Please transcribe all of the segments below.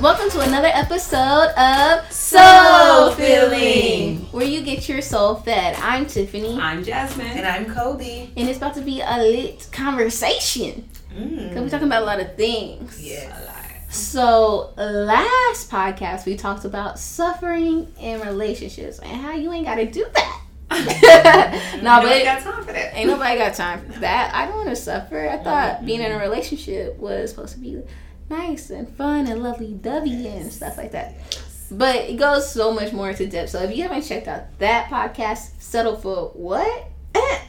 Welcome to another episode of Soul Filling, where you get your soul fed. I'm Tiffany, I'm Jasmine. And I'm Cody. and it's about to be a lit conversation. Mm. We're talking about a lot of things. Yes. So last podcast we talked about suffering in relationships and how you ain't got to do that. No, no, but got time for that. Ain't nobody got time for that. I don't want to suffer. I thought being in a relationship was supposed to be nice and fun and lovely dovey and stuff like that. But it goes so much more into depth. So if you haven't checked out that podcast, Settle for What?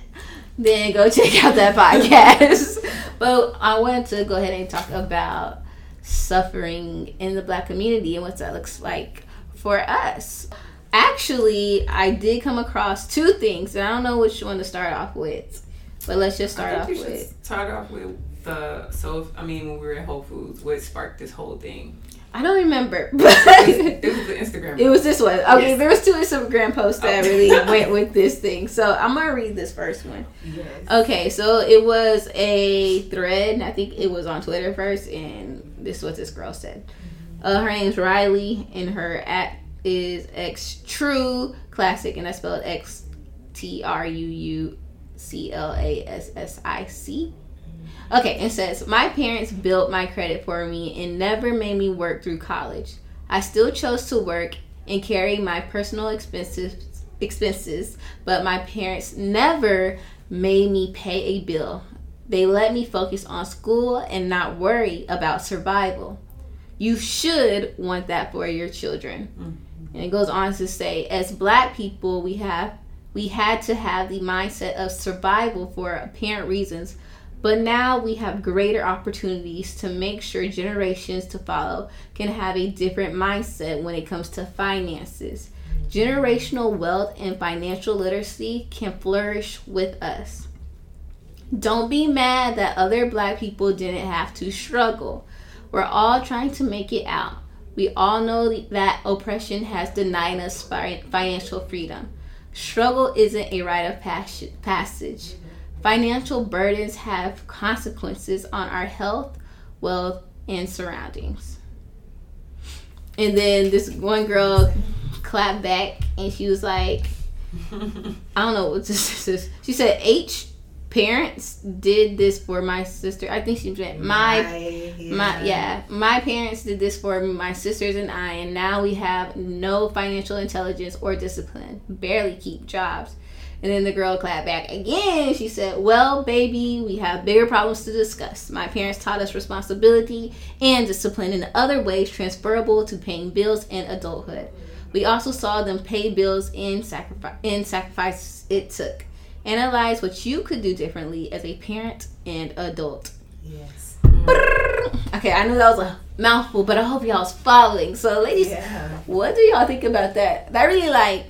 then go check out that podcast. but I wanted to go ahead and talk about suffering in the black community and what that looks like for us. Actually, I did come across two things, and I don't know which one to start off with. But let's just start off think we should with. start off with the so I mean when we were at Whole Foods, what sparked this whole thing? I don't remember, It but was the Instagram. it was this one. Okay, Yes. there was two Instagram posts that Oh. really went with this thing. So I'm gonna read this first one. Yes. Okay, so it was a thread. and I think it was on Twitter first, and this is what this girl said. Uh, her name's Riley, and her at is X True Classic, and that's spelled X T R U U C L A S S I C. Okay, it says my parents built my credit for me and never made me work through college. I still chose to work and carry my personal expenses expenses, but my parents never made me pay a bill. They let me focus on school and not worry about survival. You should want that for your children. Mm. And it goes on to say, as black people, we have we had to have the mindset of survival for apparent reasons, but now we have greater opportunities to make sure generations to follow can have a different mindset when it comes to finances. Generational wealth and financial literacy can flourish with us. Don't be mad that other black people didn't have to struggle. We're all trying to make it out. We all know that oppression has denied us financial freedom. Struggle isn't a rite of passage. Financial burdens have consequences on our health, wealth, and surroundings. And then this one girl clapped back and she was like, I don't know what this is. She said, H parents did this for my sister. I think she meant my my yeah my parents did this for my sisters and i and now we have no financial intelligence or discipline barely keep jobs. And then the girl clapped back again. She said well baby we have bigger problems to discuss. My parents taught us responsibility and discipline in other ways transferable to paying bills and adulthood. We also saw them pay bills in sacrifice in sacrifice it took analyze what you could do differently as a parent and adult Yes. Okay, I know that was a mouthful, but I hope y'all's following. So, ladies, Yeah. what do y'all think about that? That really like,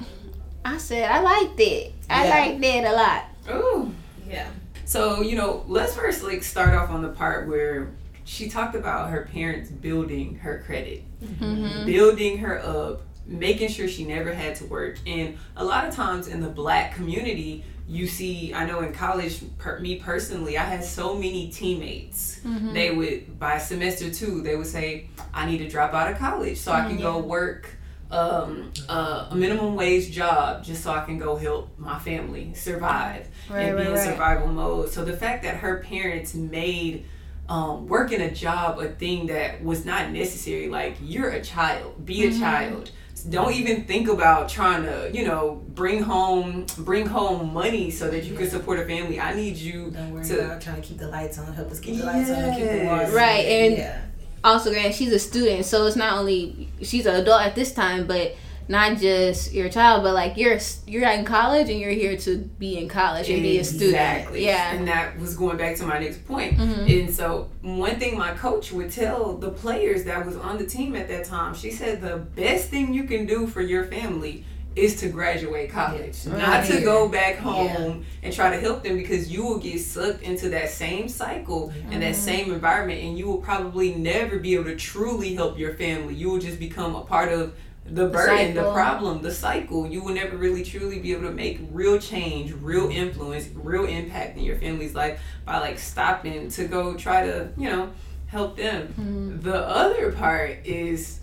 I said I liked it. I Yeah. liked it a lot. Ooh. Yeah. So you know, let's first like start off on the part where she talked about her parents building her credit, Mm-hmm. building her up, making sure she never had to work. And a lot of times in the black community, you see, I know in college, per, me personally, I had so many teammates. Mm-hmm. They would by semester two, they would say, "I need to drop out of college so I can go work." Um, uh, a minimum wage job just so I can go help my family survive Right, and be right, in right. survival mode. So the fact that her parents made um, working a job a thing that was not necessary, like you're a child, be Mm-hmm. a child. Don't even think about trying to, you know, bring home bring home money so that you can support a family. I need you Don't worry to about trying to keep the lights on. Help us keep the lights on. Keep the water. Right, and- yeah. Also, granted, she's a student, so it's not only she's an adult at this time, but not just your child, but like you're you're in college and you're here to be in college and be a student. Exactly. Yeah. And that was going back to my next point. Mhm. And so one thing my coach would tell the players that was on the team at that time, she said the best thing you can do for your family is to graduate college. Yeah. Not to go back home and try to help them because you will get sucked into that same cycle and that same environment and you will probably never be able to truly help your family. You will just become a part of the burden, the, cycle. problem, the cycle. You will never really truly be able to make real change, real influence, real impact in your family's life by like stopping to go try to, you know, help them. Mhm. The other part is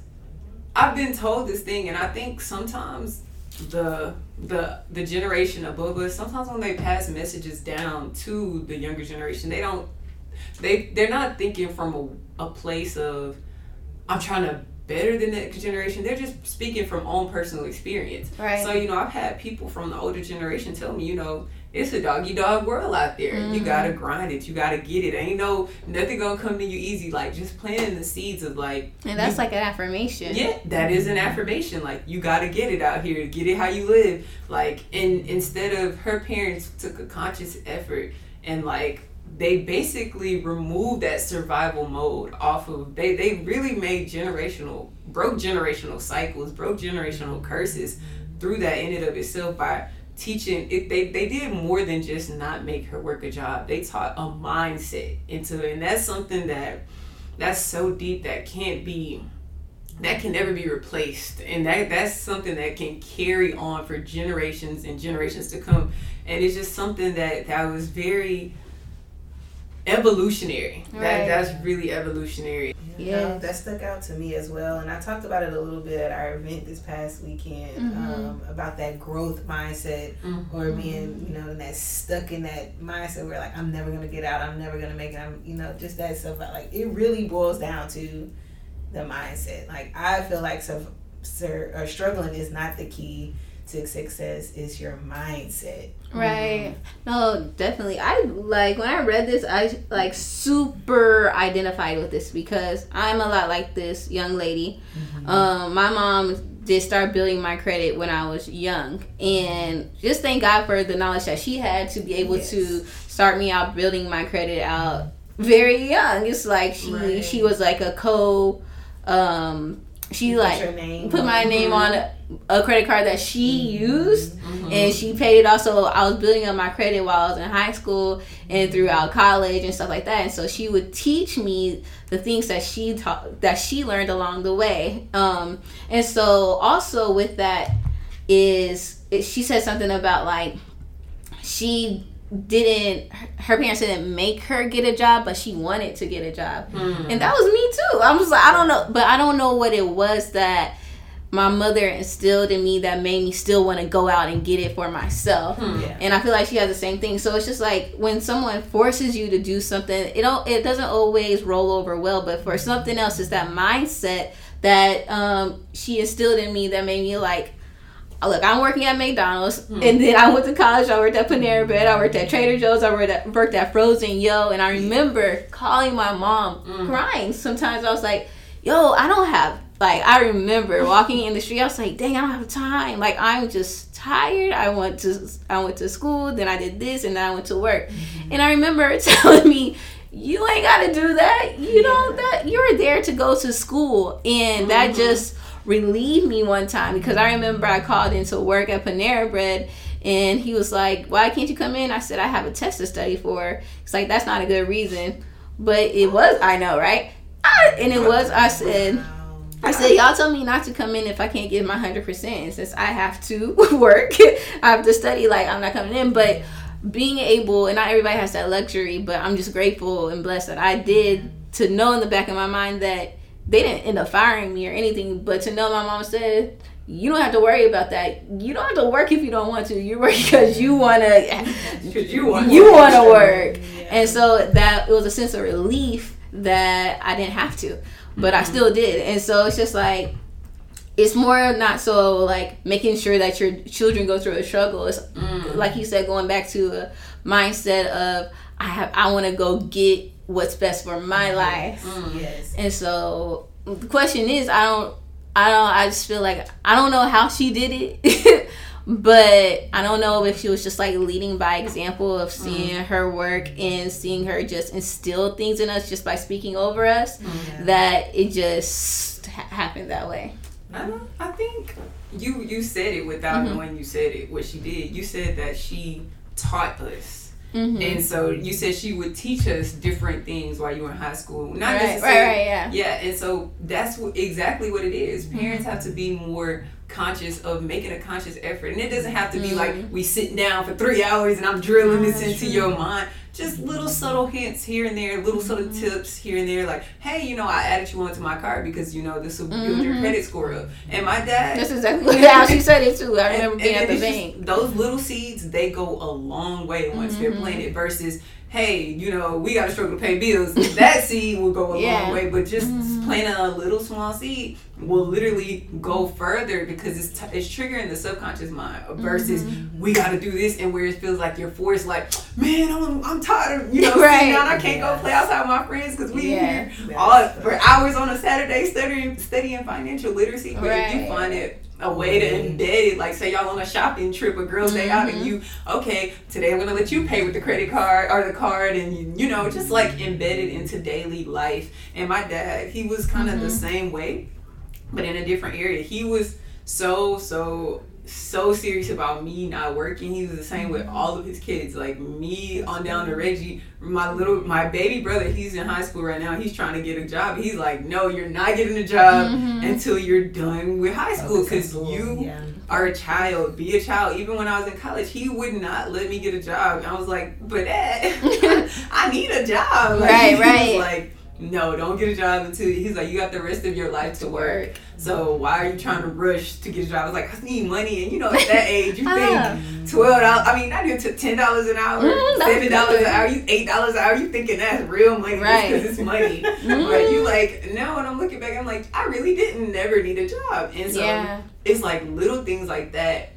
I've been told this thing and I think sometimes the the the generation above us, sometimes when they pass messages down to the younger generation, they don't they they're not thinking from a, a place of I'm trying to better than the next generation. They're just speaking from own personal experience. Right. So, you know, I've had people from the older generation tell me, you know, it's a doggy dog world out there. You Mhm. gotta grind it. You gotta get it. Ain't no nothing gonna come to you easy. Like just planting the seeds of like And that's you- like an affirmation. yeah, that is an affirmation. Like you gotta get it out here, get it how you live. Like and instead of her parents took a conscious effort and like they basically removed that survival mode off of they they really made generational broke generational cycles, broke generational curses through that in and of itself by teaching it they, they did more than just not make her work a job. They taught a mindset into it. And that's something that that's so deep that can't be that can never be replaced. And that that's something that can carry on for generations and generations to come. And it's just something that that was very evolutionary Right. that that's really evolutionary Yeah. Um, that stuck out to me as well, and I talked about it a little bit at our event this past weekend Mhm. um, about that growth mindset or being, you know, in that stuck in that mindset where like I'm never gonna get out, I'm never gonna make it, I'm, you know, just that stuff. Like it really boils down to the mindset. Like I feel like so, sir, or struggling is not the key to success. is your mindset. Right. No, definitely. I like when I read this, I like super identified with this because I'm a lot like this young lady. Um, my mom did start building my credit when I was young, and just thank God for the knowledge that she had to be able Yes. to start me out building my credit out very young. It's like she Right. she was like a co. Um, she Put like put my name on a, a credit card that she used Mhm. and she paid it also i was building up my credit while i was in high school and throughout college and stuff like that. And so she would teach me the things that she taught that she learned along the way. Um and so also with that is it, she said something about like she didn't her parents didn't make her get a job but she wanted to get a job Mhm. and that was me too. I was like, I don't know, but I don't know what it was that my mother instilled in me that made me still want to go out and get it for myself. Hmm. Yeah. And I feel like she has the same thing. So it's just like when someone forces you to do something, it don't it doesn't always roll over well. But for something else, it's that mindset that um, she instilled in me that made me like. Look, I'm working at McDonald's, Hmm. and then I went to college. I worked at Panera Bread. I worked at Trader Joe's. I worked at, worked at Frozen Yo, and I remember calling my mom, Mm. crying. Sometimes I was like, "Yo, I don't have." Like I remember walking in the street. I was like, "Dang, I don't have time. Like I'm just tired. I went to I went to school, then I did this, and then I went to work." And I remember telling me, "You ain't got to do that. You know that you're there to go to school." And that Mhm. just relieved me one time because I remember I called into work at Panera Bread and he was like, Why can't you come in? I said, I have a test to study for. It's like, That's not a good reason. But it was, I know, right? And it was, I said, I said, Y'all tell me not to come in if I can't give my 100%. And since I have to work, I have to study, like, I'm not coming in. But being able, and not everybody has that luxury, but I'm just grateful and blessed that I did to know in the back of my mind that they didn't end up firing me or anything, but to know my mom said, you don't have to worry about that. You don't have to work if you don't want to. You work because you want to. Because you want You want to work, Yeah. and so that it was a sense of relief that I didn't have to, but I Mhm. still did. And so it's just like it's more not so like making sure that your children go through a struggle. It's Mm. like you said, going back to a mindset of I have I want to go get what's best for my life. Mm. Yes. And so the question is, I don't, I don't, I just feel like I don't know how she did it, but I don't know if she was just like leading by example of seeing her work and seeing her just instill things in us just by speaking over us. Yeah. That it just ha- happened that way. I don't. I think you you said it without Mhm. knowing you said it. What she did, you said that she taught us. Mm-hmm. And so you said she would teach us different things while you were in high school. Not right, necessarily. Right, right, yeah. Yeah, and so that's what, exactly what it is. Parents have to be more conscious of making a conscious effort. And it doesn't have to be mm-hmm. like we sitting down for three hours and I'm drilling this into your mind just little subtle hints here and there, little subtle mm-hmm. tips here and there, like, hey, you know, I added you onto my card because you know this will build mm-hmm. your credit score up. And my dad, that's exactly how she said it too. I remember and, being and at the bank. Those little seeds, they go a long way once mm-hmm. they're planted. Versus hey, you know, we got to struggle to pay bills. that seed will go a yeah. long way, but just mm-hmm. planting a little small seed will literally go further because it's t- it's triggering the subconscious mind versus mm-hmm. we got to do this and where it feels like you're forced like man I'm, I'm tired of you know right. sitting down I can't yeah. go play outside with my friends because we yeah. here all for hours on a Saturday studying studying financial literacy but right. if you find it a way to embed it. Like say y'all on a shopping trip, a girls' day out, and mm-hmm. you okay today I'm gonna let you pay with the credit card or the card, and you you know just like embedded into daily life. And my dad, he was kind of mm-hmm. the same way, but in a different area. He was so so so serious about me not working. He was the same with all of his kids. Like me on down to Reggie, my little my baby brother, he's in high school right now. He's trying to get a job. He's like, no, you're not getting a job mm-hmm. until you're done with high school because you yeah. are a child. Be a child. Even when I was in college, he would not let me get a job. I was like, but Dad, I need a job. Like, right, right. like no, don't get a job until he's like, you got the rest of your life to work. So why are you trying to rush to get a job? I was like, I need money, and you know, at that age, you think twelve dollars. I mean, not even ten dollars an hour, mm, seven dollars an hour, you eight dollars an hour. You thinking that's real money right. because it's money, mm. but you like no. And I'm looking back, I'm like, I really didn't never need a job, and so yeah. it's like little things like that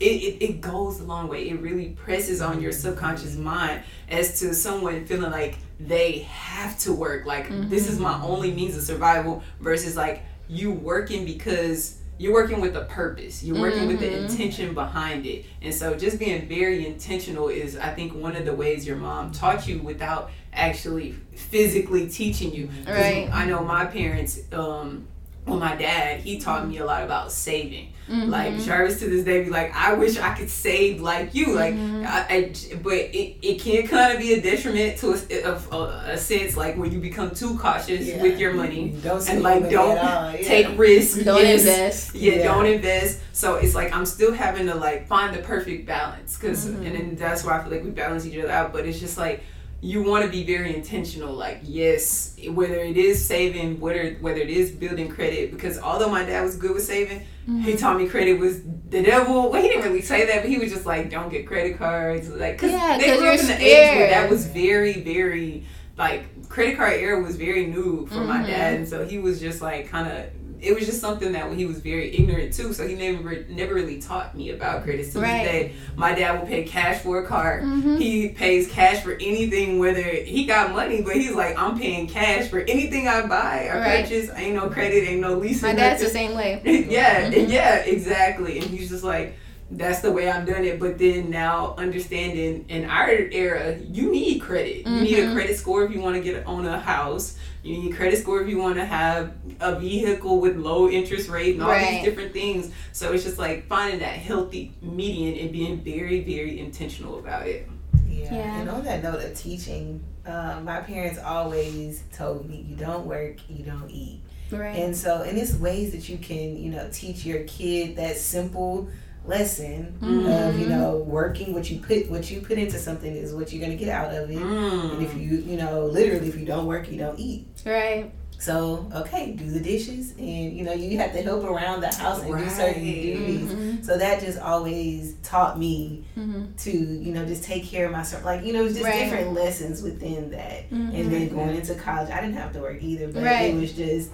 it, it, it goes a long way. It really presses on your subconscious mind as to someone feeling like they have to work. Like mm-hmm. this is my mm-hmm. only means of survival versus like you working because you're working with a purpose. You're working mm-hmm. with the mm-hmm. intention behind it. And so just being very intentional is I think one of the ways your mom taught you without actually physically teaching you. Right. I know my parents um well my dad, he taught me a lot about saving Mm-hmm. Like Jarvis to this day be like, I wish I could save like you. Like, mm-hmm. I, I, but it, it can kind of be a detriment to a, a, a, sense like when you become too cautious yeah. with your money don't and like don't yeah. take risks. Don't yes. invest. Yeah, yeah, don't invest. So it's like I'm still having to like find the perfect balance because mm-hmm. and then that's why I feel like we balance each other out. But it's just like you want to be very intentional like yes whether it is saving whether whether it is building credit because although my dad was good with saving mm-hmm. he taught me credit was the devil well he didn't really say that but he was just like don't get credit cards like because yeah, they grew up in the age where that was very very like credit card era was very new for mm-hmm. my dad and so he was just like kind of it was just something that he was very ignorant to. So he never never really taught me about credit. To right. this day, my dad will pay cash for a car. Mm-hmm. He pays cash for anything, whether he got money, but he's like, I'm paying cash for anything I buy or right. purchase. Ain't no credit, ain't no lease. My dad's the same way. yeah, mm-hmm. yeah, exactly. And he's just like that's the way I'm doing it. But then now understanding in our era, you need credit. Mm-hmm. You need a mm-hmm. credit score if you want to get own a house. You need credit score if you want to have a vehicle with low interest rate and all right. these different things. So it's just like finding that healthy median and being very, very intentional about it. Yeah. yeah. And on that note of teaching, uh, my parents always told me, you don't work, you don't eat. Right. And so, and it's ways that you can, you know, teach your kid that simple lesson mm-hmm. of you know working what you put what you put into something is what you're gonna get out of it mm. and if you you know literally if you don't work you don't eat right so okay do the dishes and you know you have to help around the house and right. do certain duties mm-hmm. so that just always taught me mm-hmm. to you know just take care of myself like you know just right. different lessons within that and then mm-hmm. going into college i didn't have to work either but right. it was just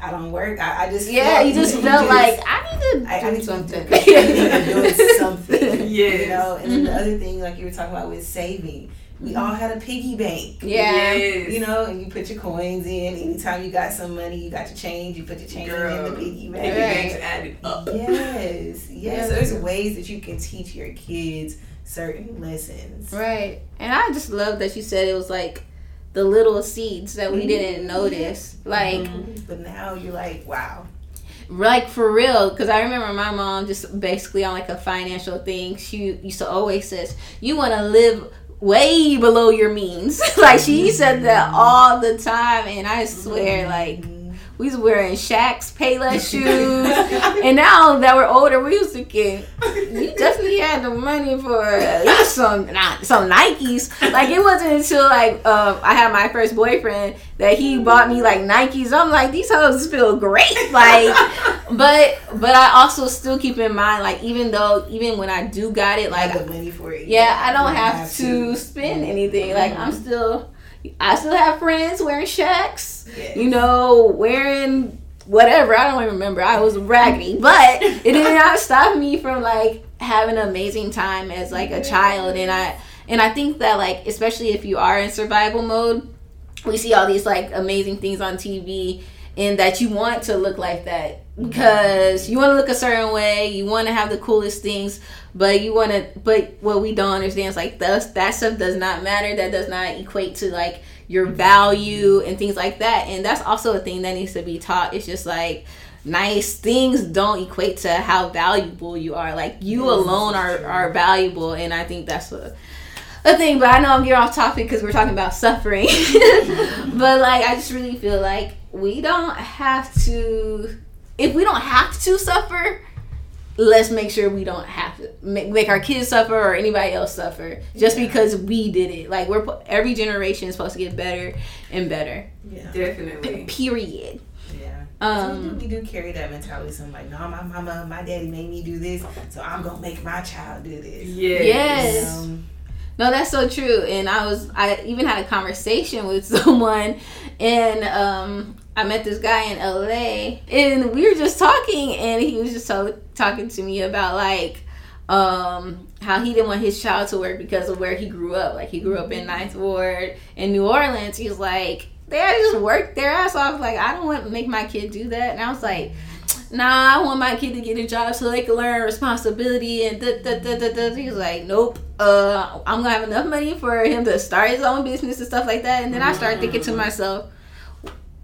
I don't work. I, I just yeah. You just felt like I need to do I, I something. To, doing something. Yeah. You know, and then the mm-hmm. other thing, like you were talking about, with saving. We all had a piggy bank. Yeah. Yes. You know, and you put your coins in. Anytime you got some money, you got your change. You put your change Girl, in the piggy bank. Piggy banks added up. Yes. Yes. So there's ways that you can teach your kids certain lessons. Right. And I just love that you said it was like the little seeds that we didn't mm-hmm. notice. Like, mm-hmm. but now you're like, wow. Like for real, because I remember my mom just basically on like a financial thing. She used to always says, "You want to live way below your means. like she said that all the time, and I swear, like we was wearing Shaq's Payless shoes, and now that we're older, we used to get, we definitely had the money for least some not some Nikes. Like it wasn't until like um, I had my first boyfriend that he bought me like Nikes. I'm like these hoes feel great, like, but but I also still keep in mind like even though even when I do got it, like the money for it. yeah, I don't have, have, to, to spend anything. Like I'm still I still have friends wearing Shaqs, yes. you know, wearing whatever. I don't even remember. I was raggedy, but it did not stop me from like having an amazing time as like a child. And I and I think that like especially if you are in survival mode, we see all these like amazing things on TV and that you want to look like that because you want to look a certain way, you want to have the coolest things, but you want to but what we don't understand is like the, that stuff does not matter that does not equate to like your value and things like that and that's also a thing that needs to be taught. It's just like nice things don't equate to how valuable you are. Like you yes, alone are, are valuable and i think that's a, a thing but i know i'm getting off topic because we're talking about suffering. But like i just really feel like we don't have to if we don't have to suffer let's make sure we don't have to make, make our kids suffer or anybody else suffer just yeah. because we did it. Like we're every generation is supposed to get better and better. Yeah, definitely. P- period. Yeah. Um, so we, do, we do carry that mentality. So I'm like, no, my mama, my daddy made me do this, so I'm gonna make my child do this. Yes. Yes. Um, no, that's so true. And I was, I even had a conversation with someone, and um, I met this guy in LA and we were just talking and he was just so, talking to me about like um how he didn't want his child to work because of where he grew up. Like he grew up in Ninth Ward in New Orleans. He's like, they just worked their ass off. Like I don't want to make my kid do that. And I was like, nah, I want my kid to get a job so they can learn responsibility and da da da da da. He's like, nope. Uh, I'm gonna have enough money for him to start his own business and stuff like that. And then I started thinking to myself,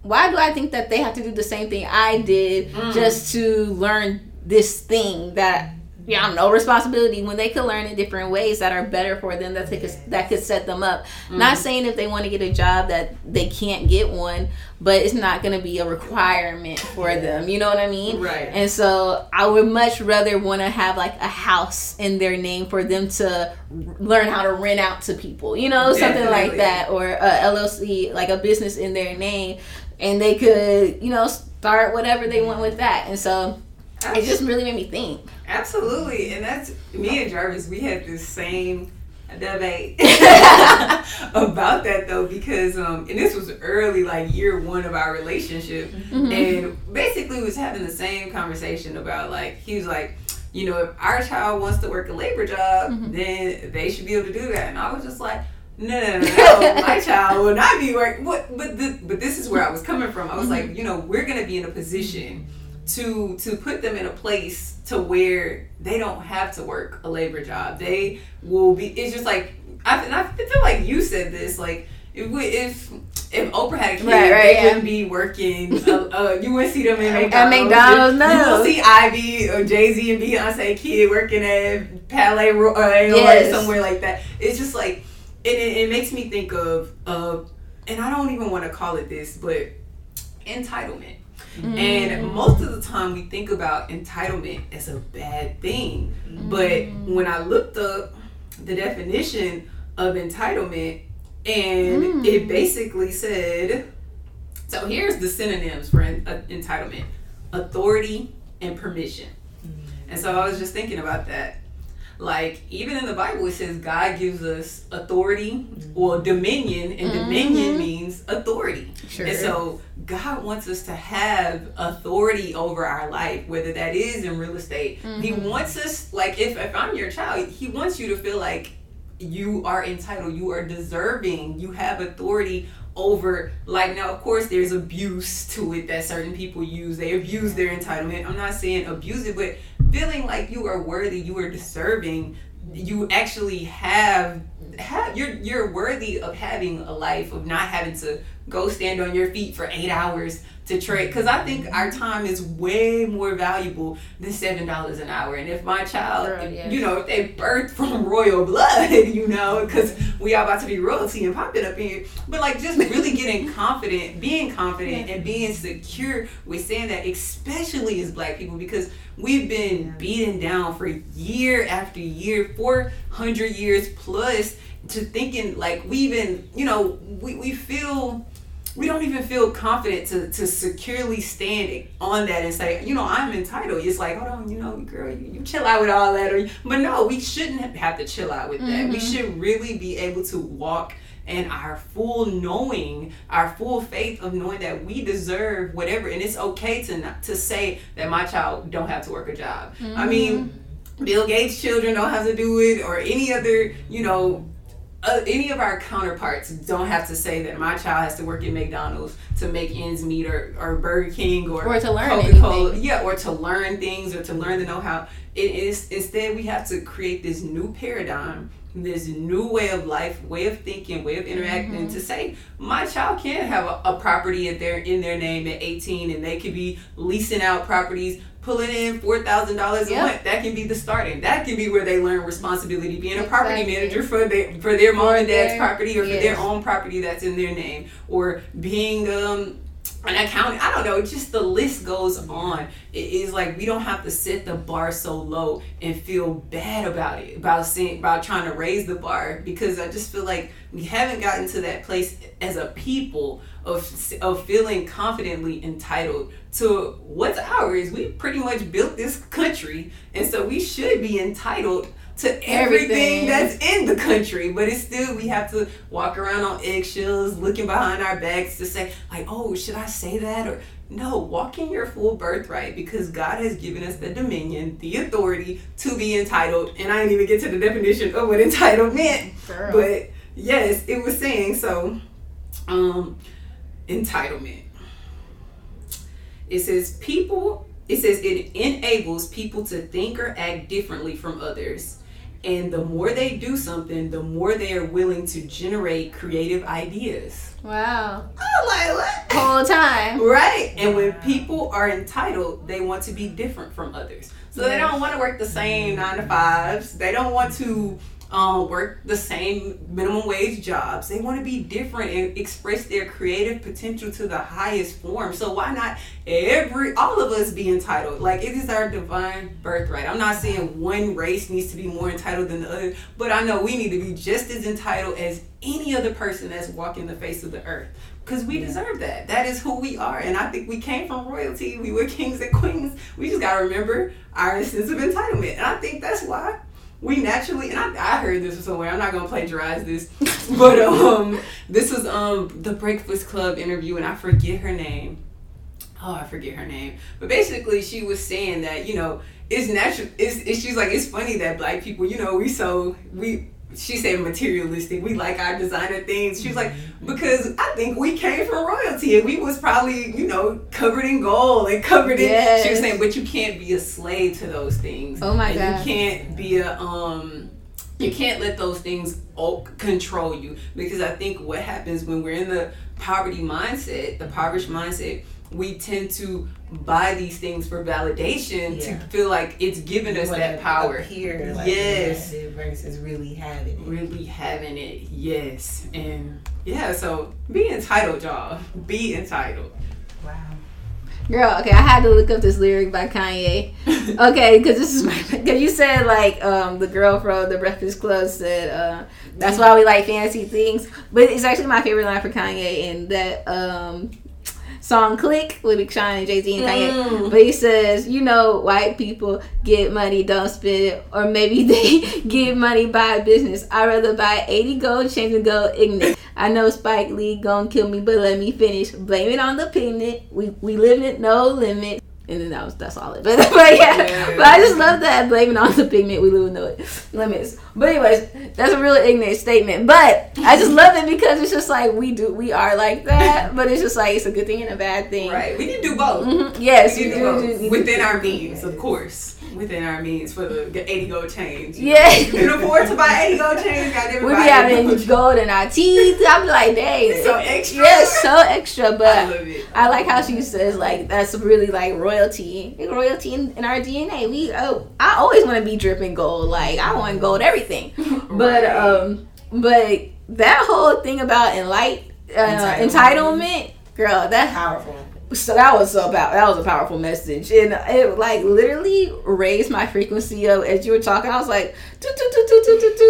why do I think that they have to do the same thing I did mm. just to learn this thing that yeah, no responsibility when they could learn in different ways that are better for them that could that could set them up. Mm-hmm. Not saying if they want to get a job that they can't get one, but it's not going to be a requirement for them. You know what I mean? Right. And so I would much rather want to have like a house in their name for them to learn how to rent out to people. You know, Definitely. something like that, or a LLC like a business in their name and they could, you know, start whatever they want with that. And so it just really made me think. Absolutely. And that's me and Jarvis, we had the same debate about that though because um and this was early like year one of our relationship mm-hmm. and basically was having the same conversation about like he was like you know if our child wants to work a labor job mm-hmm. then they should be able to do that and i was just like no, no, no, no. my child will not be working. But but the, but this is where I was coming from. I was mm-hmm. like, you know, we're gonna be in a position to to put them in a place to where they don't have to work a labor job. They will be. It's just like I, and I feel like you said this. Like if we, if if Oprah had a kid, right, right, they yeah. wouldn't be working. Uh, uh, you wouldn't see them in McDonald's. At McDonald's, no. You will see Ivy or Jay Z and Beyonce kid working at Palais Royal yes. or somewhere like that. It's just like it, it, it makes me think of of and I don't even want to call it this, but entitlement. Mm. And most of the time we think about entitlement as a bad thing. Mm. But when I looked up the definition of entitlement, and mm. it basically said so here's the synonyms for uh, entitlement authority and permission. Mm. And so I was just thinking about that. Like even in the Bible, it says God gives us authority or dominion, and mm-hmm. dominion means authority. Sure. And so God wants us to have authority over our life, whether that is in real estate. Mm-hmm. He wants us, like if if I'm your child, He wants you to feel like you are entitled, you are deserving, you have authority over like now of course there's abuse to it that certain people use they abuse their entitlement i'm not saying abuse it but feeling like you are worthy you are deserving you actually have have you're you're worthy of having a life of not having to go stand on your feet for eight hours to trade because I think our time is way more valuable than seven dollars an hour. And if my child, Girl, yes. you know, if they birthed from royal blood, you know, because we are about to be royalty and popping up here, but like just really getting confident, being confident, and being secure with saying that, especially as Black people, because we've been beaten down for year after year, four hundred years plus, to thinking like we even, you know, we we feel we don't even feel confident to, to securely stand on that and say, you know, I'm entitled. It's like, hold on, you know, girl, you, you chill out with all that. Or, but no, we shouldn't have to chill out with that. We mm-hmm. should really be able to walk in our full knowing, our full faith of knowing that we deserve whatever. And it's okay to not, to say that my child don't have to work a job. I mean, mm-hmm. Bill Gates' children don't have to do it, or any other, you know, uh, any of our counterparts don't have to say that my child has to work at McDonald's to make ends meet or, or Burger King or, Or to learn Coca-Cola. anything. Yeah, or to learn things or to learn the know-how. It is instead we have to create this new paradigm, this new way of life, way of thinking, way of interacting Mm-hmm. to say my child can have a, a property at their in their name at 18 and they could be leasing out properties pulling in four thousand dollars a Yep. month. That can be the starting. That can be where they learn responsibility, being a property Exactly. manager for their for their mom and dad's their- property or for their own property that's in their name, or being um an accountant. I don't know. Just the list goes on. It is like we don't have to set the bar so low and feel bad about it, about saying about trying to raise the bar because I just feel like we haven't gotten to that place as a people of of feeling confidently entitled to what's ours. We pretty much built this country, and so we should be entitled to everything, Everything. that's in the country. But it's still we have to walk around on eggshells, looking behind our backs to say like, oh, should I say that or no, walk in your full birthright because God has given us the dominion, the authority to be entitled. And I didn't even get to the definition of what entitled meant. Girl. But yes, it was saying so. Um, entitlement. It says people. It says it enables people to think or act differently from others, and the more they do something, the more they are willing to generate creative ideas. wow. I'm like what? Whole time. Right. And when people are entitled, they want to be different from others. So they don't want to work the same nine to fives. They don't want to um, work the same minimum wage jobs. They want to be different and express their creative potential to the highest form. So why not every all of us be entitled? Like it is our divine birthright. I'm not saying one race needs to be more entitled than the other, but I know we need to be just as entitled as any other person that's walking the face of the earth because we deserve that. That is who we are, and I think we came from royalty. We were kings and queens. We just gotta remember our sense of entitlement, and I think that's why we naturally. And I, I heard this somewhere. I'm not gonna plagiarize this, but um, this was um the Breakfast Club interview, and I forget her name. Oh, I forget her name, but basically she was saying that you know it's natural. It's, it's she's like it's funny that black people, you know, we so we she said materialistic. We like our designer things. She was like, because I think we came from royalty and we was probably, you know, covered in gold and covered in she was saying, but you can't be a slave to those things. Oh my and God. You can't be a um you can't let those things control you because I think what happens when we're in the poverty mindset, the impoverished mindset, we tend to buy these things for validation Yeah. to feel like it's giving us that power. appear like Yes. you have it versus really having it. really having it yes and yeah so be entitled y'all be entitled Wow. Girl, okay, I had to look up this lyric by Kanye. Okay, because this is my because you said like um the girl from the Breakfast Club said uh that's why we like fancy things, but it's actually my favorite line for Kanye and that um song "Clique" with Big Sean and Jay Z and Kanye. Mm. But he says, you know, white people get money, don't spend it, or maybe they get money buy a business. I'd rather buy eighty gold chains and go ignorant. I know Spike Lee gon' kill me, but let me finish. Blame it on the pigment. We we live it no limit. And then that was that's all it. But, but yeah, Yeah. but I just love that blaming on the pigment. We live with no limits. But anyways, that's a really ignorant statement. But I just love it because it's just like we do, we are like that. But it's just like it's a good thing and a bad thing. right we to do both Mhm. Yes, we we do, do both do- within do- our means of course within our means for the, the 80 gold chains. Yeah. You can afford to buy 80 gold chains. We be having gold gold in our teeth. I'm like, dang. So extra. Yeah, so extra. I But love it. I like how she says like that's really like royalty, royalty in, in our DNA. We oh, I always want to be dripping gold. Like I want gold everything. But Right. um, but that whole thing about enlight uh, Entitlement. entitlement, girl, that's Powerful. So that was so about that was a powerful message. And it like literally raised my frequency of as you were talking i was like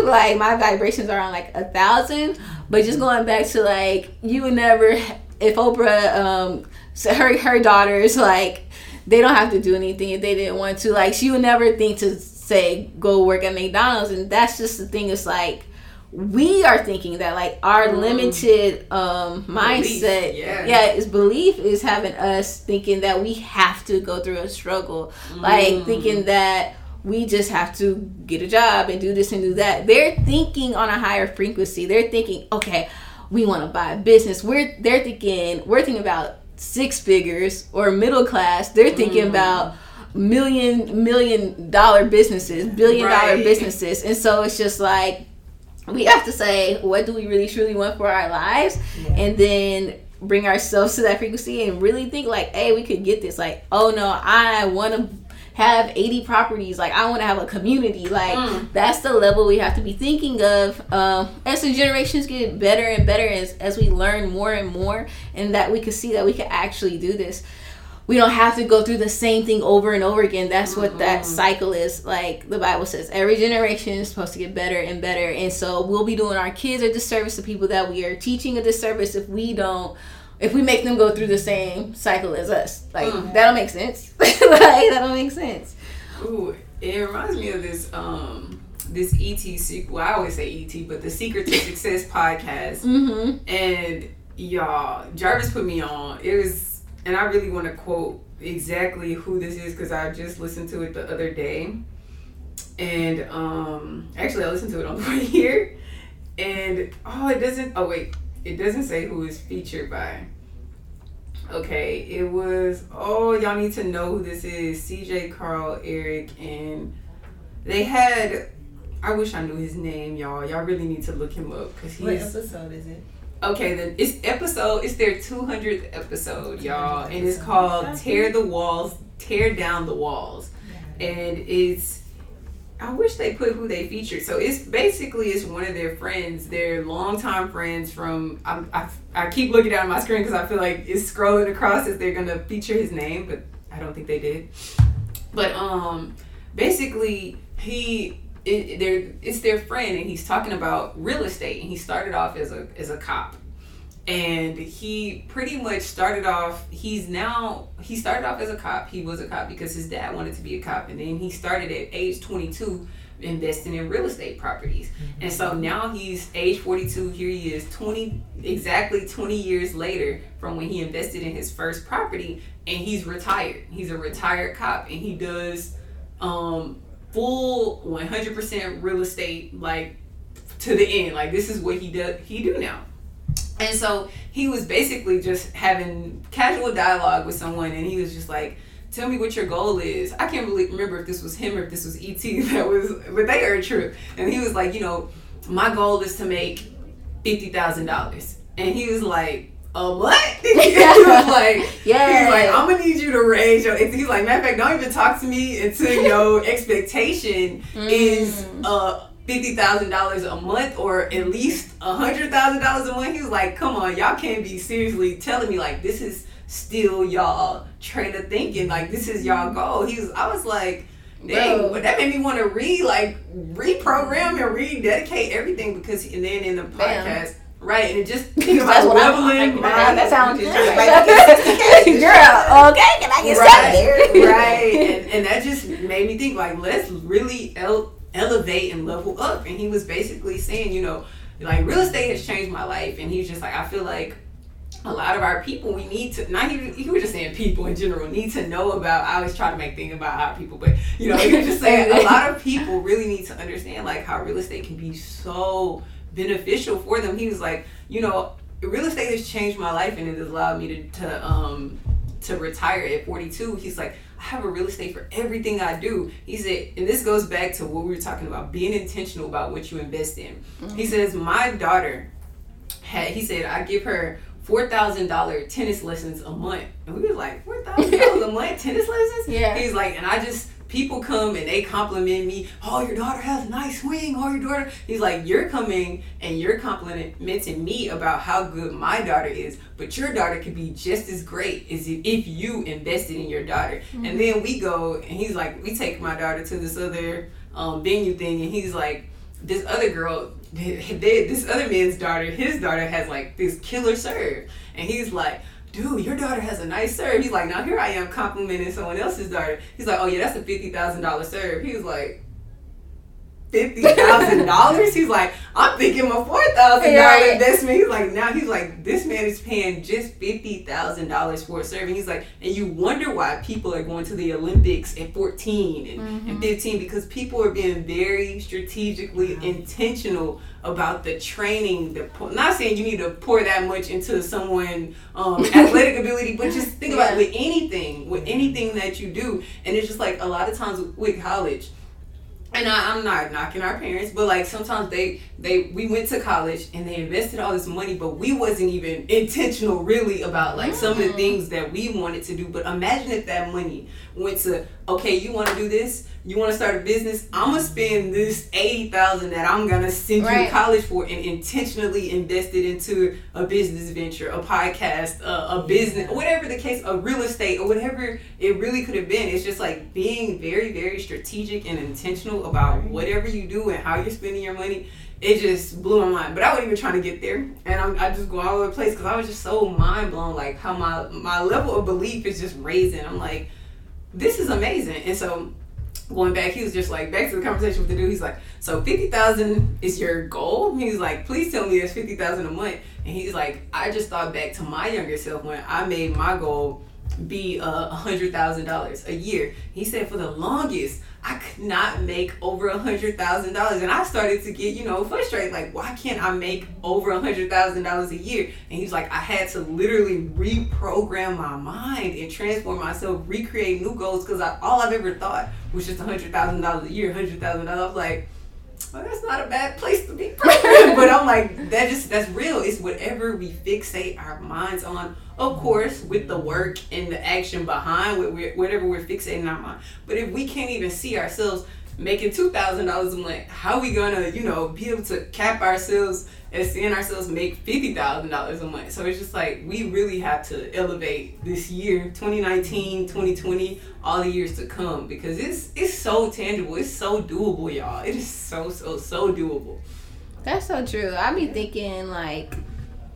like my vibrations are on like a thousand. But just going back to like you would never if oprah um her her daughters like they don't have to do anything if they didn't want to. Like she would never think to say go work at mcdonald's. And that's just the thing it's like we are thinking that like our Mm. limited um mindset yeah. yeah is belief is having us thinking that we have to go through a struggle like Mm. thinking that we just have to get a job and do this and do that they're thinking on a higher frequency they're thinking okay we want to buy a business we're they're thinking we're thinking about six figures or middle class they're thinking Mm. about million million dollar businesses billion dollar Right. businesses and so it's just like we have to say what do we really truly want for our lives? Yeah. and then bring ourselves to that frequency and really think like hey we could get this. Like oh no i want to have 80 properties. Like i want to have a community. Like Mm. that's the level we have to be thinking of um, as the generations get better and better as, as we learn more and more and that we can see that we can actually do this we don't have to go through the same thing over and over again. That's what that Mhm. cycle is. Like the Bible says, every generation is supposed to get better and better. And so we'll be doing our kids a disservice, the people that we are teaching a disservice if we don't, if we make them go through the same cycle as us. Like Mm. that don't make sense. like that don't make sense. Ooh, it reminds me of this um this ET sequel. I always say ET, but the Secret to Success podcast. Mm-hmm. And y'all, Jarvis put me on. It was, and I really want to quote exactly who this is because I just listened to it the other day. And um, actually, I listened to it on the way here. And oh, it doesn't. Oh wait, it doesn't say who is featured by. Okay, it was. Oh, y'all need to know who this is. CJ, Carl, Eric, and they had. I wish I knew his name, y'all. Y'all really need to look him up because he's. What episode is it? Okay, then it's episode. It's their two hundredth episode, y'all, and it's called "Tear the Walls, Tear Down the Walls," and it's. I wish they put who they featured. So it's basically it's one of their friends, their longtime friends from. I'm, I I keep looking down my screen because I feel like it's scrolling across as they're gonna feature his name, but I don't think they did. But um, basically he it, they're, it's their friend and he's talking about real estate and he started off as a as a cop. And he pretty much started off he's now he started off as a cop. He was a cop because his dad wanted to be a cop. And then he started at age 22 investing in real estate properties. And so now he's age 42 here he is 20 exactly 20 years later from when he invested in his first property. And he's retired. He's a retired cop and he does um full 100% real estate like to the end. Like this is what he does he do now. And so he was basically just having casual dialogue with someone and he was just like tell me what your goal is. I can't really remember if this was him or if this was et that was but they are true. And he was like you know my goal is to make $50000 and he was like a what? he was like, Yeah. He's like, I'm gonna need you to raise your. He's like, matter of fact, don't even talk to me until your expectation is Mm. uh fifty thousand dollars a month or at least a hundred thousand dollars a month. He was like, come on, y'all can't be seriously telling me like this is still y'all train of thinking. Like this is y'all goal. He was. I was like. Dang, but that made me want to re like reprogram and rededicate everything because and then in the Bam. Right? And it just think That's about what I want. leveling. Like, right? That sounds Which good. is just like, Girl, okay, can I get right, started? right, and, and that just made me think like let's really el- elevate and level up. And he was basically saying, you know, like real estate has changed my life, and he's just like, I feel like a lot of our people we need to not even he was just saying people in general need to know about I always try to make things about our people but you know he was just saying a lot of people really need to understand like how real estate can be so beneficial for them he was like you know real estate has changed my life and it has allowed me to, to um to retire at 42 he's like I have a real estate for everything I do. He said, and this goes back to what we were talking about, being intentional about what you invest in. Mm-hmm. He says, my daughter had, he said, I give her four thousand dollar tennis lessons a month, and we were like, four thousand dollars a month tennis lessons? Yeah. He's like, and I just people come and they compliment me. Oh, your daughter has a nice swing. Oh, your daughter. He's like, you're coming and you're complimenting me about how good my daughter is, but your daughter could be just as great as if, if you invested in your daughter. Mm-hmm. And then we go and he's like, we take my daughter to this other um, venue thing, and he's like, this other girl, they, this other man's daughter, his daughter has like this killer serve, and he's like dude, your daughter has a nice serve. He's like, now here I am complimenting someone else's daughter. He's like, oh yeah, that's a fifty thousand dollar serve. He was like, fifty thousand dollars. He's like, I'm thinking my four thousand dollar investment. He's like, now he's like, this man is paying just fifty thousand dollars for a serving. He's like, and you wonder why people are going to the Olympics at fourteen and, mm-hmm. and fifteen because people are being very strategically intentional about the training. The not saying you need to pour that much into someone um, athletic ability, but just think yeah. about with anything, with anything that you do, and it's just like a lot of times with college and I, am not knocking our parents, but like sometimes they they we went to college and they invested all this money, but we wasn't even intentional really about like some of the things that we wanted to do. But imagine if that money went to okay, you want to do this, you want to start a business, I'm gonna spend this eighty thousand that I'm gonna send right. you to college for, and intentionally invest it into a business venture, a podcast, a, a business, whatever the case, a real estate or whatever it really could have been. It's just like being very, very strategic and intentional about whatever you do and how you're spending your money. It just blew my mind, but I wasn't even trying to get there, and I'm, I just go all over the place because I was just so mind blown, like how my my level of belief is just raising. I'm like, this is amazing, and so going back, he was just like back to the conversation with the dude. He's like, so fifty thousand is your goal? He's like, please tell me that's fifty thousand a month. And he's like, I just thought back to my younger self when I made my goal be a uh, hundred thousand dollars a year. He said for the longest I could not make over a hundred thousand dollars, and I started to get you know frustrated. Like, why can't I make over a hundred thousand dollars a year? And he's like, I had to literally reprogram my mind and transform myself, recreate new goals because all I've ever thought was just a hundred thousand dollars a year, hundred thousand dollars. Like well, that's not a bad place to be. but I'm like, that just that's real. It's whatever we fixate our minds on. Of course, with the work and the action behind whatever we're fixating our mind. But if we can't even see ourselves making two thousand dollars a month, how are we gonna, you know, be able to cap ourselves and seeing ourselves make fifty thousand dollars a month? So it's just like we really have to elevate this year, 2019, 2020, all the years to come because it's it's so tangible, it's so doable, y'all. It is so so so doable. That's so true. I be thinking like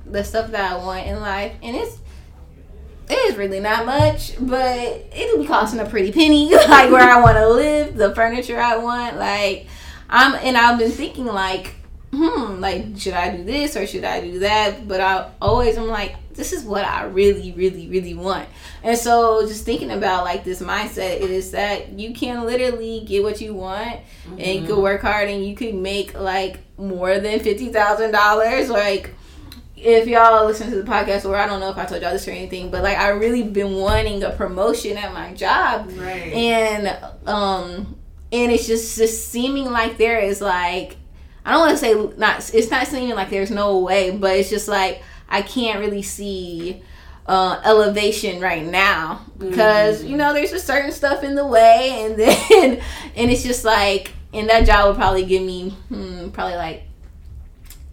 the stuff that I want in life, and it's it is really not much, but it'll be costing a pretty penny. like where I want to live, the furniture I want, like I'm, and I've been thinking like, hmm, like should I do this or should I do that? But I always am like, this is what I really, really, really want. And so just thinking about like this mindset is that you can literally get what you want mm-hmm. and you could mm-hmm. work hard and you could make like more than fifty thousand dollars, like if y'all listen to the podcast, or I don't know if I told y'all this or anything, but like I really been wanting a promotion at my job, right? And um, and it's just just seeming like there is like I don't want to say not. It's not seeming like there's no way, but it's just like I can't really see uh, elevation right now because mm-hmm. you know there's just certain stuff in the way, and then and it's just like and that job would probably give me hmm, probably like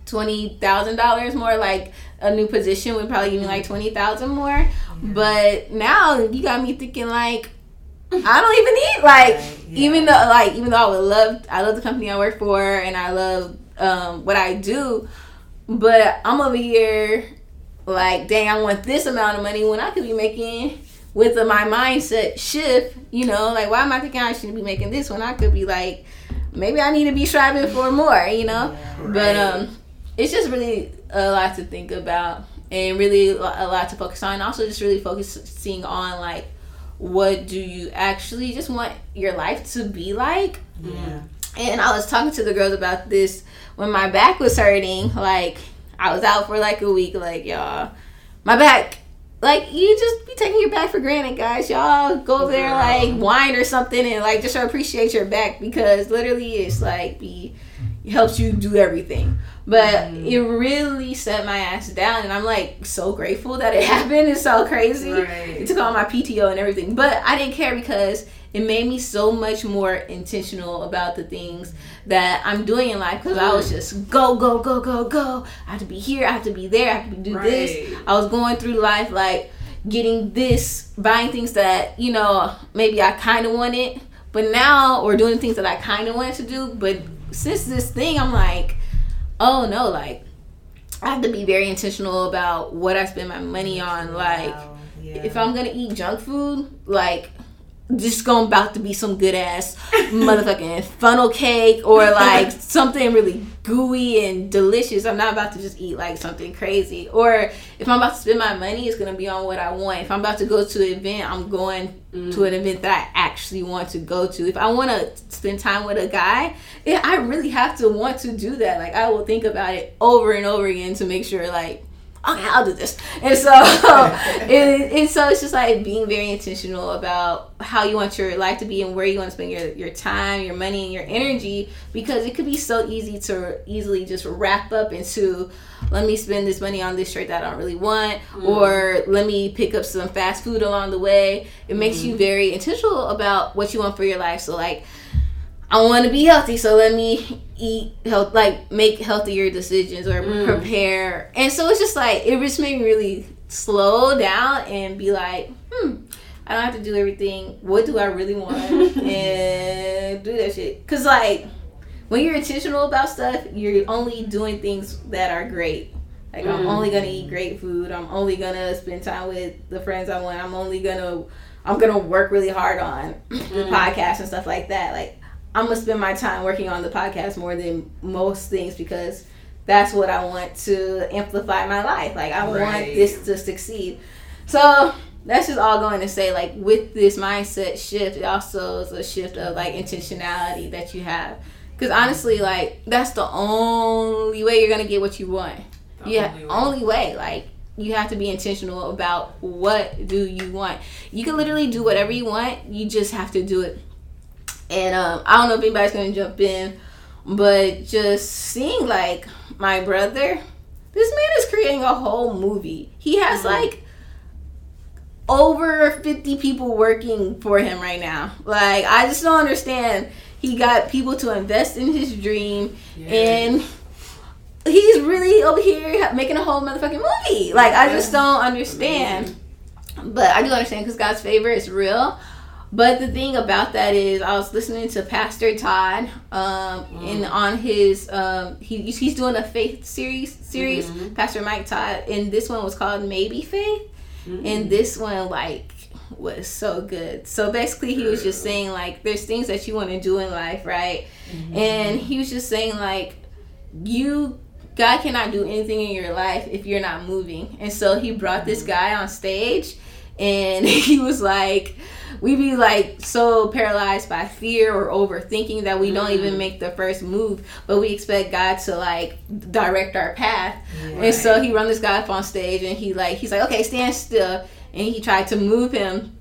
twenty thousand dollars more. Like a new position would probably give me like twenty thousand more. Mm-hmm. But now you got me thinking like I don't even need like right, yeah. even though like even though I would love I love the company I work for and I love um, what I do, but I'm over here like dang I want this amount of money when I could be making with the, my mindset shift. You know like why am I thinking I should be making this when I could be like maybe I need to be striving for more. You know, yeah, right. but um it's just really a lot to think about and really a lot to focus on. Also, just really focusing on like what do you actually just want your life to be like. Yeah. And I was talking to the girls about this when my back was hurting. Like I was out for like a week. Like y'all, my back like you just be taking your back for granted, guys. Y'all go there like wine or something and like just appreciate your back because literally it's like be it helps you do everything. But mm. it really set my ass down, and I'm like so grateful that it happened. It's so crazy. Right. It took all my PTO and everything, but I didn't care because it made me so much more intentional about the things that I'm doing in life because I was just go, go, go, go, go. I have to be here, I have to be there, I have to do right. this. I was going through life like getting this, buying things that, you know, maybe I kind of wanted, but now, or doing things that I kind of wanted to do. But since this thing, I'm like, oh no, like I have to be very intentional about what I spend my money on. Like, wow. yeah. if I'm gonna eat junk food, like just going about to be some good ass motherfucking funnel cake or like something really gooey and delicious. I'm not about to just eat like something crazy. Or if I'm about to spend my money, it's gonna be on what I want. If I'm about to go to an event, I'm going mm. to an event that I actually want to go to. If I want to spend time with a guy, yeah, I really have to want to do that. Like I will think about it over and over again to make sure like okay, I'll do this. And so, and, and, so it's just like being very intentional about how you want your life to be and where you want to spend your, your time, your money, and your energy because it could be so easy to easily just wrap up into let me spend this money on this shirt that I don't really want, mm. or let me pick up some fast food along the way. It makes mm. you very intentional about what you want for your life. So, like, I want to be healthy, so let me eat health, like make healthier decisions or mm. prepare. And so it's just like it just made me really slow down and be like, hmm, I don't have to do everything. What do I really want? and do that shit. Cause like when you're intentional about stuff, you're only doing things that are great. Like mm. I'm only gonna eat great food. I'm only gonna spend time with the friends I want. I'm only gonna I'm gonna work really hard on the mm. podcast and stuff like that. Like I'm gonna spend my time working on the podcast more than most things because that's what I want to amplify my life. Like I right. want this to succeed. So that's just all going to say like with this mindset shift, it also is a shift of like intentionality that you have. Because honestly, like that's the only way you're gonna get what you want. The yeah, only way. only way. Like you have to be intentional about what do you want. You can literally do whatever you want. You just have to do it and um, I don't know if anybody's gonna jump in, but just seeing like my brother, this man is creating a whole movie. He has mm-hmm. like over 50 people working for him right now. Like I just don't understand. He got people to invest in his dream yeah. and he's really over here making a whole motherfucking movie. Like I just don't understand. But I do understand because God's favor is real. But the thing about that is, I was listening to Pastor Todd, um, mm. and on his um, he he's doing a faith series series. Mm-hmm. Pastor Mike Todd, and this one was called Maybe Faith, mm-hmm. and this one like was so good. So basically, he was just saying like, there's things that you want to do in life, right? Mm-hmm. And he was just saying like, you God cannot do anything in your life if you're not moving. And so he brought this mm-hmm. guy on stage, and he was like we be like so paralyzed by fear or overthinking that we don't even mm-hmm. make the first move but we expect god to like direct our path right. and so he run this guy up on stage and he like he's like okay stand still and he tried to move him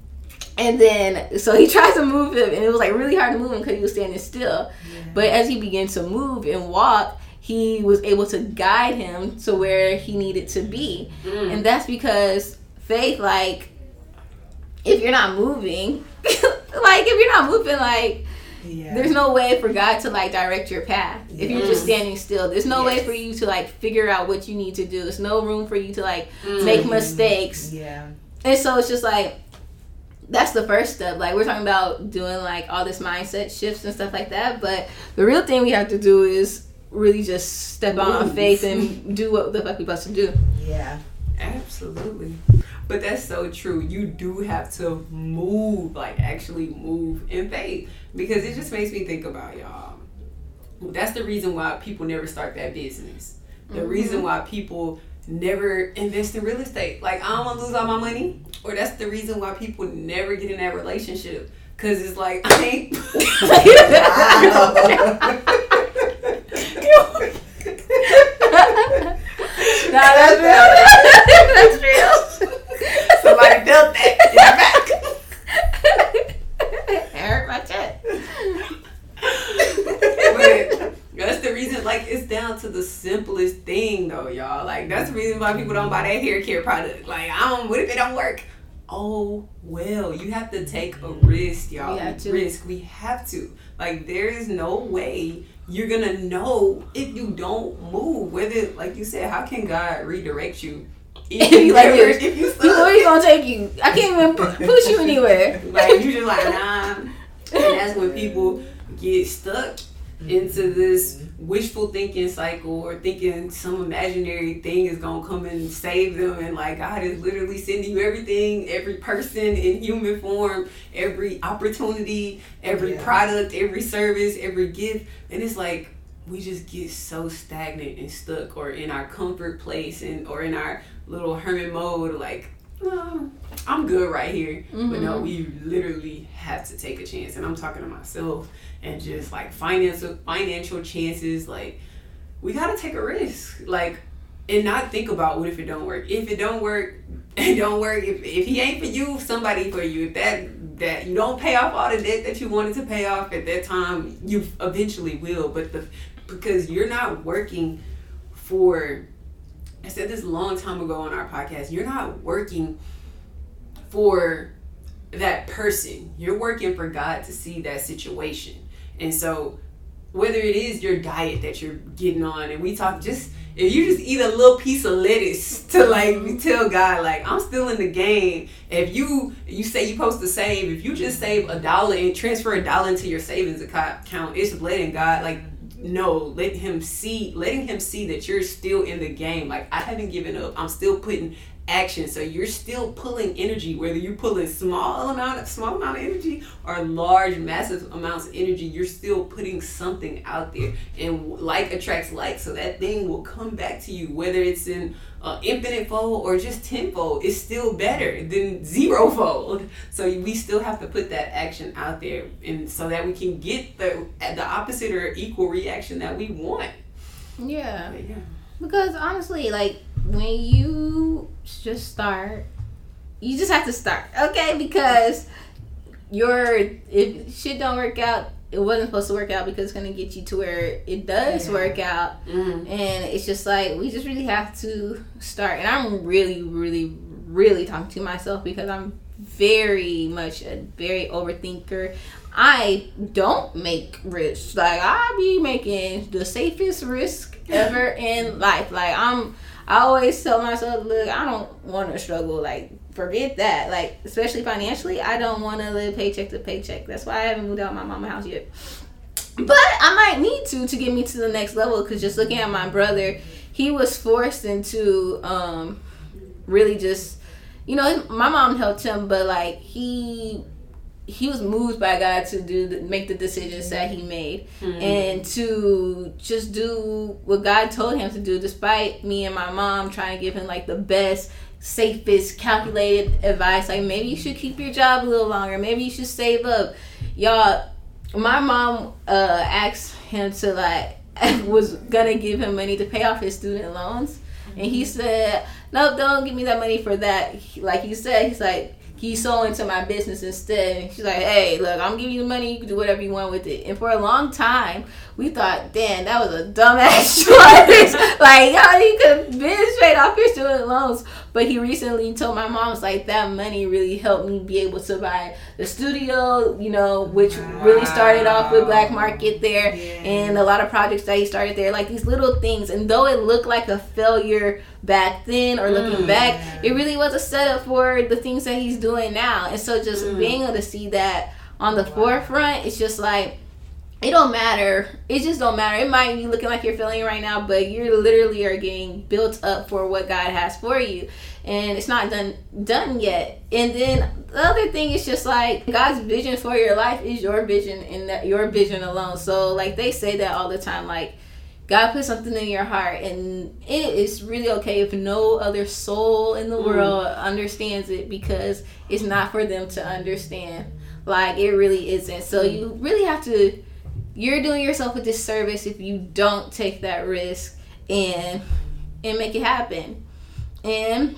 and then so he tried to move him and it was like really hard to move him because he was standing still yeah. but as he began to move and walk he was able to guide him to where he needed to be mm. and that's because faith like if you're not moving, like if you're not moving, like yeah. there's no way for God to like direct your path if you're just standing still. There's no yes. way for you to like figure out what you need to do. There's no room for you to like mm-hmm. make mistakes. Yeah. And so it's just like that's the first step. Like we're talking about doing like all this mindset shifts and stuff like that, but the real thing we have to do is really just step Move. on faith and do what the fuck we supposed to do. Yeah. Absolutely. But that's so true. You do have to move, like actually move in faith. Because it just makes me think about y'all. That's the reason why people never start that business. The mm-hmm. reason why people never invest in real estate. Like I don't want to lose all my money. Or that's the reason why people never get in that relationship. Cause it's like I ain't nah, that's real. that's real. Nobody built that in back. I hurt my chest. that's the reason, like, it's down to the simplest thing, though, y'all. Like, that's the reason why people don't buy that hair care product. Like, I don't, what if it don't work? oh well you have to take a risk y'all we risk we have to like there is no way you're gonna know if you don't move whether like you said how can god redirect you if If you like this. if you He- Where he gonna take you? I can't even push you anywhere. like you just like nah. And that's when people get stuck into this wishful thinking cycle or thinking some imaginary thing is gonna come and save them and like God is literally sending you everything, every person in human form, every opportunity, every Yeah. product, every service, every gift. And it's like we just get so stagnant and stuck or in our comfort place and or in our little hermit mode like "Oh, I'm good right here. But no, mm-hmm. we literally have to take a chance. And I'm talking to myself and just like financial financial chances. Like we gotta take a risk. Like and not think about what if it don't work. If it don't work, it don't work. If, if he ain't for you, somebody for you. If that that you don't pay off all the debt that you wanted to pay off at that time, you eventually will. But the because you're not working for I said this a long time ago on our podcast. You're not working for that person. You're working for God to see that situation. And so whether it is your diet that you're getting on and we talk just if you just eat a little piece of lettuce to like we tell God like I'm still in the game. If you you say you supposed to save, if you just save a dollar and transfer a dollar into your savings account, it's letting God like no, let him see letting him see that you're still in the game. Like I haven't given up. I'm still putting action. So you're still pulling energy, whether you're pulling small amount of small amount of energy or large, massive amounts of energy, you're still putting something out there. And like attracts like, so that thing will come back to you, whether it's in uh, infinite fold or just tenfold. is still better than zero fold. So we still have to put that action out there, and so that we can get the the opposite or equal reaction that we want. Yeah. But yeah. Because honestly, like when you just start, you just have to start, okay? Because your if shit don't work out, it wasn't supposed to work out because it's gonna get you to where it does Yeah. work out, Mhm. and it's just like we just really have to start. And I'm really, really, really talking to myself because I'm very much a very overthinker. I don't make risks. Like I be making the safest risk ever in life. Like I'm I always tell myself, look, I don't want to struggle. Like forget that. Like especially financially, I don't want to live paycheck to paycheck. That's why I haven't moved out of my mama house yet. But I might need to to get me to the next level because just looking at my brother, he was forced into um really just you know my mom helped him, but like he he was moved by God to do the, make the decisions that he made and to just do what God told him to do despite me and my mom trying to give him like the best safest calculated advice. Like maybe you should keep your job a little longer. Maybe you should save up. Y'all my mom uh asked him to like was gonna give him money to pay off his student loans. And he said no don't give me that money for that. Like he said he's like he's sold into my business instead. She's like hey look i'm giving you the money you can do whatever you want with it. And for a long time we thought damn that was a dumbass choice. Like how you could been straight off your student loans. But he recently told my mom, "Was like that money really helped me be able to buy the studio, you know, which really started off with Black Market there, Yeah. and a lot of projects that he started there, like these little things. And though it looked like a failure back then or looking Mm. back, it really was a setup for the things that he's doing now. And so just Mm. being able to see that on the forefront, it's just like it don't matter. It just don't matter. It might be looking like you're failing right now, but you literally are getting built up for what God has for you, and it's not done done yet. And then the other thing is just like God's vision for your life is your vision and that your vision alone. So like they say that all the time, like. God put something in your heart, and it is really okay if no other soul in the Mm. world understands it because it's not for them to understand. Like it really isn't. So you really have to you're doing yourself a disservice if you don't take that risk and and make it happen. And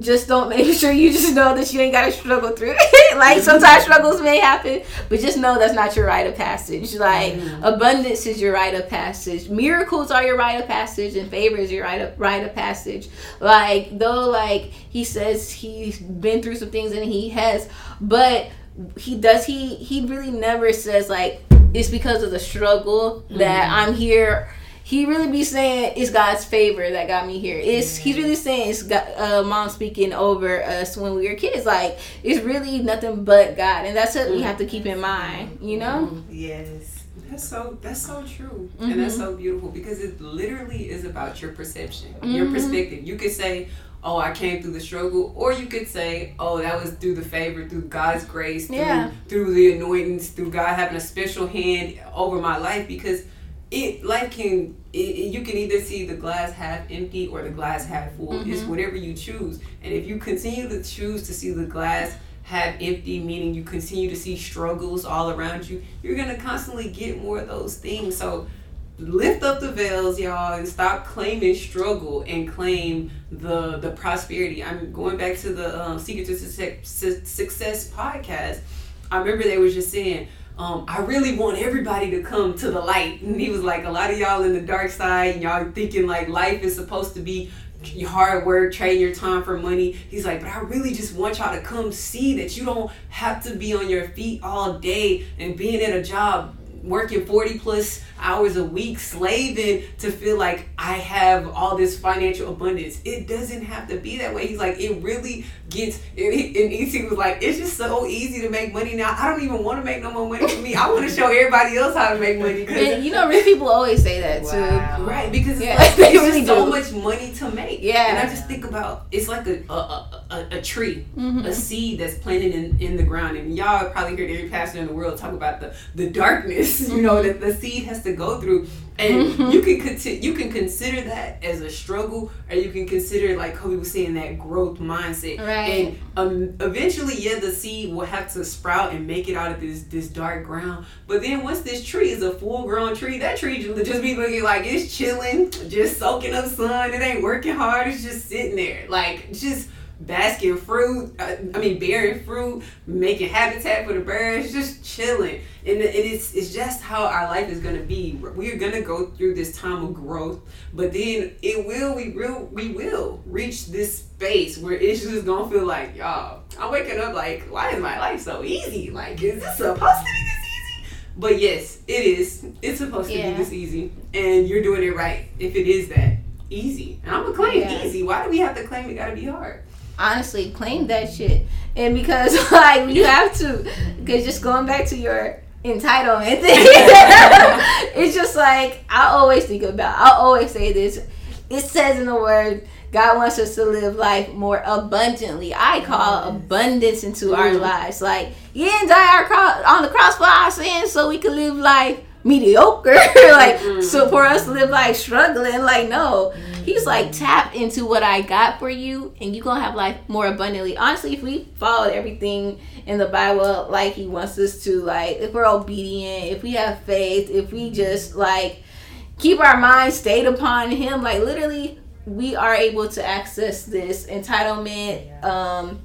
just don't make sure you just know that you ain't gotta struggle through it. like sometimes struggles may happen, but just know that's not your rite of passage. Like mm-hmm. abundance is your rite of passage. Miracles are your rite of passage, and favor is your rite of rite of passage. Like though, like he says he's been through some things and he has, but he does he he really never says like it's because of the struggle mm-hmm. that I'm here he really be saying it's God's favor that got me here. It's he's really saying it's God, uh, mom speaking over us when we were kids. Like it's really nothing but God, and that's what we have to keep in mind. You know? Mm-hmm. Yes. That's so that's so true, mm-hmm. and that's so beautiful because it literally is about your perception, mm-hmm. your perspective. You could say, "Oh, I came through the struggle," or you could say, "Oh, that was through the favor, through God's grace, through, yeah. through the anointings, through God having a special hand over my life." Because it life can it, you can either see the glass half empty or the glass half full. Mm-hmm. It's whatever you choose. And if you continue to choose to see the glass half empty, meaning you continue to see struggles all around you, you're gonna constantly get more of those things. So lift up the veils, y'all, and stop claiming struggle and claim the the prosperity. I'm going back to the um, Secret to Success podcast. I remember they was just saying um, I really want everybody to come to the light. And he was like, a lot of y'all in the dark side, and y'all thinking like life is supposed to be hard work, trade your time for money. He's like, but I really just want y'all to come see that you don't have to be on your feet all day and being in a job working 40 plus hours a week slaving to feel like I have all this financial abundance. It doesn't have to be that way. He's like, it really gets, and ET was like, it's just so easy to make money now. I don't even want to make no more money for me. I want to show everybody else how to make money. And you know, rich people always say that wow. too. Right, because yeah, like, they really so much money to make. Yeah. And I just think about, it's like a, a, a, a tree, mm-hmm. a seed that's planted in, in the ground. And y'all probably heard every pastor in the world talk about the, the darkness, you know, that the seed has to go through and mm-hmm. you can continue, you can consider that as a struggle or you can consider like Kobe was saying that growth mindset. Right. And um, eventually yeah the seed will have to sprout and make it out of this this dark ground. But then once this tree is a full grown tree that tree will just be looking like it's chilling just soaking up sun. It ain't working hard. It's just sitting there like just basking fruit, uh, I mean bearing fruit, making habitat for the birds, just chilling. And it is it's just how our life is gonna be. We're gonna go through this time of growth, but then it will we will we will reach this space where it's just gonna feel like y'all. I'm waking up like, why is my life so easy? Like, is this supposed to be this easy? But yes, it is. It's supposed to be this easy, and you're doing it right. If it is that easy, and I'm gonna claim yeah. easy. Why do we have to claim it gotta be hard? Honestly claim that shit. And because like you have to because just going back to your entitlement thing it's just like i always think about i always say this. It says in the word god wants us to live life more abundantly. I call abundance into our lives. Like you didn't die our cross on the cross for our sins so we can live life mediocre. Like mm-hmm. so for us to live like struggling like no he's like tap into what i got for you and you're gonna have life more abundantly. Honestly if we followed everything in the bible like he wants us to like if we're obedient if we have faith if we just like keep our mind stayed upon him like literally we are able to access this entitlement um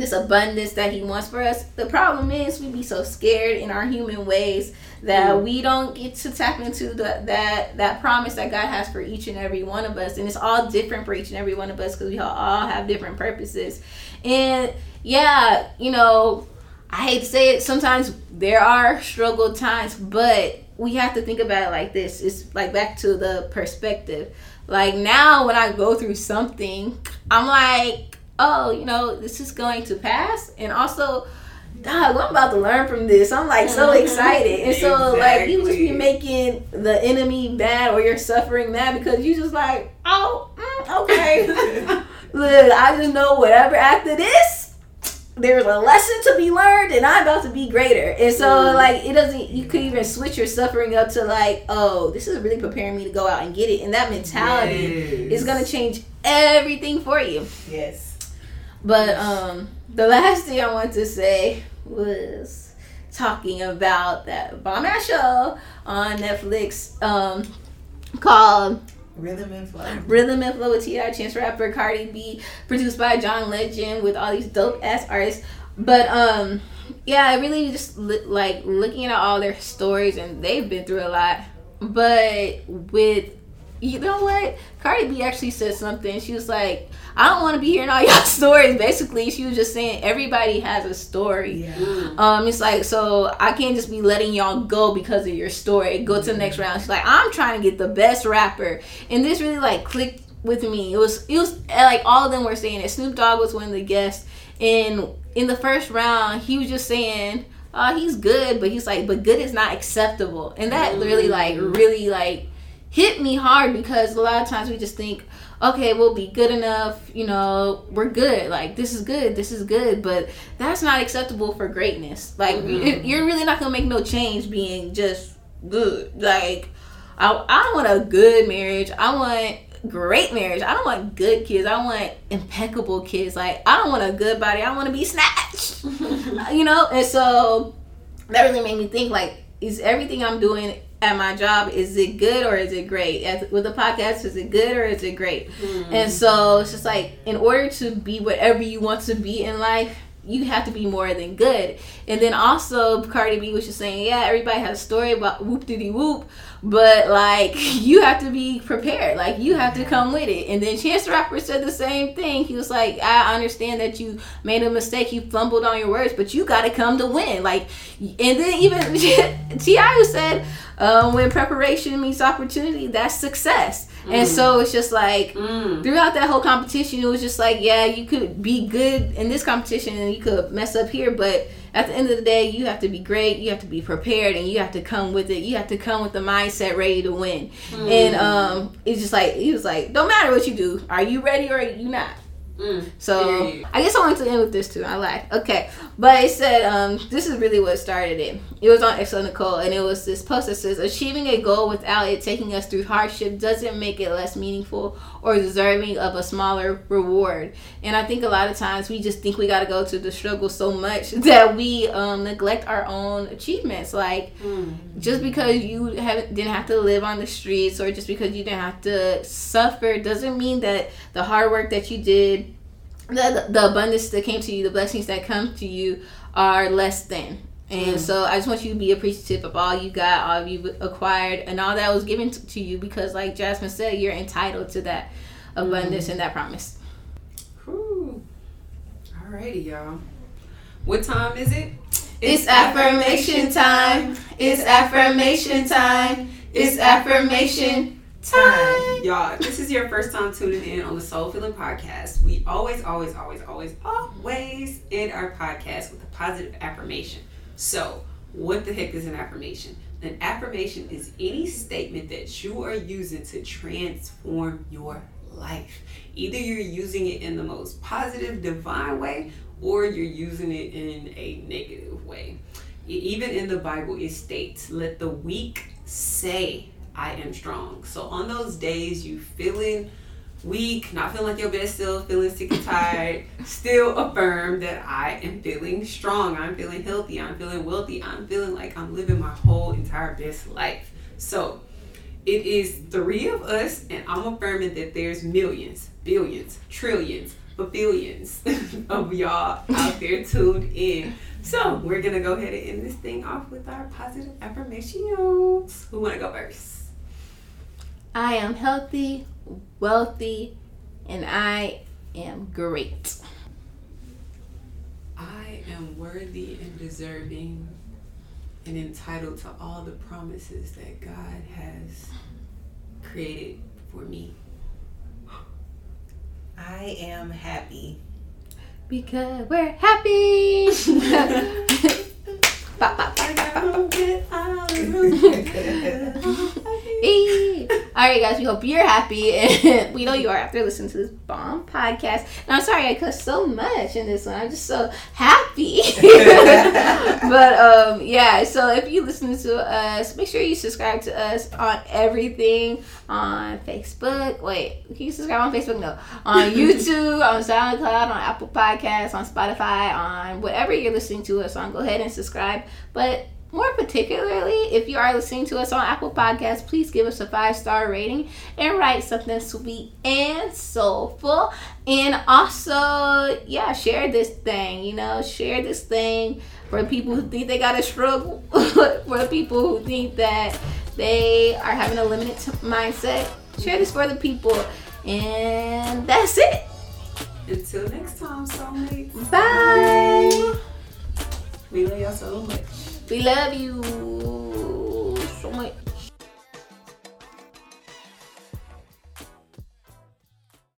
this abundance that he wants for us. The problem is we be so scared in our human ways that mm. we don't get to tap into the, that that promise that God has for each and every one of us, and it's all different for each and every one of us because we all have different purposes. And yeah, you know, I hate to say it. Sometimes there are struggle times, but we have to think about it like this. It's like back to the perspective. Like now, when I go through something, I'm like oh, you know, this is going to pass. And also, dog, I'm about to learn from this. I'm like so mm-hmm. excited. And so exactly. like you just be making the enemy mad or you're suffering mad because you just like, oh, mm, okay. Look, I just know whatever after this, there's a lesson to be learned and I'm about to be greater. And so mm. like it doesn't you could even switch your suffering up to like, oh, this is really preparing me to go out and get it. And that mentality yes. is gonna change everything for you. Yes. But um, the last thing I want to say was talking about that bomb ass show on Netflix um, called Rhythm and Flow. Rhythm and Flow with T.I. Chance Rapper, Cardi B, produced by John Legend with all these dope ass artists. But um, yeah, I really just li- like looking at all their stories, and they've been through a lot. But with you know what, Cardi B actually said something. She was like, "I don't want to be hearing all y'all stories." Basically, she was just saying everybody has a story. Yeah. Um, it's like so I can't just be letting y'all go because of your story. Go to the next round. She's like, I'm trying to get the best rapper, and this really like clicked with me. It was it was like all of them were saying it. Snoop Dogg was one of the guests, and in the first round, he was just saying, "Oh, he's good," but he's like, "But good is not acceptable," and that really like really like hit me hard because a lot of times we just think okay, we'll be good enough, you know, we're good. Like this is good, this is good, but that's not acceptable for greatness. Like Mhm. you're really not gonna make no change being just good. Like I, I don't want a good marriage. I want great marriage. I don't want good kids. I want impeccable kids. Like I don't want a good body. I want to be snatched. you know, and so that really made me think like is everything I'm doing at my job is it good or is it great? As, with the podcast is it good or is it great? Hmm. And so it's just like in order to be whatever you want to be in life you have to be more than good. And then also cardi b was just saying yeah everybody has a story about whoop diddy whoop but like you have to be prepared. Like you have to come with it. And then chance the rapper said the same thing. He was like i understand that you made a mistake. You fumbled on your words but you got to come to win. Like and then even ti said um, when preparation meets opportunity that's success and so it's just like Mm. throughout that whole competition, it was just like, yeah, you could be good in this competition and you could mess up here, but at the end of the day, you have to be great, you have to be prepared, and you have to come with it. You have to come with the mindset ready to win. And um, it's just like he was like, no matter what you do, are you ready or are you not? Mm. So Period. I guess I wanted to end with this too. I lied. Okay, but it said um, this is really what started it. It was on Excel Nicole, and it was this post that says, "Achieving a goal without it taking us through hardship doesn't make it less meaningful or deserving of a smaller reward." And I think a lot of times we just think we got to go to the struggle so much that we um, neglect our own achievements. Like Mm. just because you haven't didn't have to live on the streets or just because you didn't have to suffer doesn't mean that the hard work that you did the, the abundance that came to you the blessings that come to you are less than and Mm. so i just want you to be appreciative of all you got all you acquired and all that was given to, you because like jasmine said you're entitled to that abundance and that promise Whew. Alrighty, y'all. What time is it? It's affirmation time. It's affirmation time. It's affirmation time. Y'all, this is your first time tuning in on the Soul Feeling Podcast. We always, always, always, always, always end our podcast with a positive affirmation. So, what the heck is an affirmation? An affirmation is any statement that you are using to transform your life. Either you're using it in the most positive, divine way, or you're using it in a negative way. Even in the Bible, it states, Let the weak say, I am strong. So on those days you feeling weak, not feeling like your best self, feeling sick and tired, still affirm that I am feeling strong. I'm feeling healthy. I'm feeling wealthy. I'm feeling like I'm living my whole entire best life. So it is three of us, and I'm affirming that there's millions, billions, trillions, billions of y'all out there tuned in. So we're gonna go ahead and end this thing off with our positive affirmations. Who wanna go first? I am healthy, wealthy, and I am great. I am worthy and deserving and entitled to all the promises that God has created for me. I am happy. Because we're happy. Bop, bop, bop, bop, bop. Hey. All right, guys. We hope you're happy, and we know you are after listening to this bomb podcast. And I'm sorry I cussed so much in this one. I'm just so happy. but um, yeah. So if you listen to us, make sure you subscribe to us on everything on Facebook. Wait, can you subscribe on Facebook? No, on YouTube, on SoundCloud, on Apple Podcasts, on Spotify, on whatever you're listening to us on. Go ahead and subscribe. But more particularly, if you are listening to us on Apple Podcasts, please give us a five star rating and write something sweet and soulful. And also, yeah, share this thing. You know, share this thing for people who think they gotta struggle, for people who think that they are having a limited t- mindset. Share this for the people, and that's it. Until next time, soulmates. Bye. We love y'all so much. We love you so much.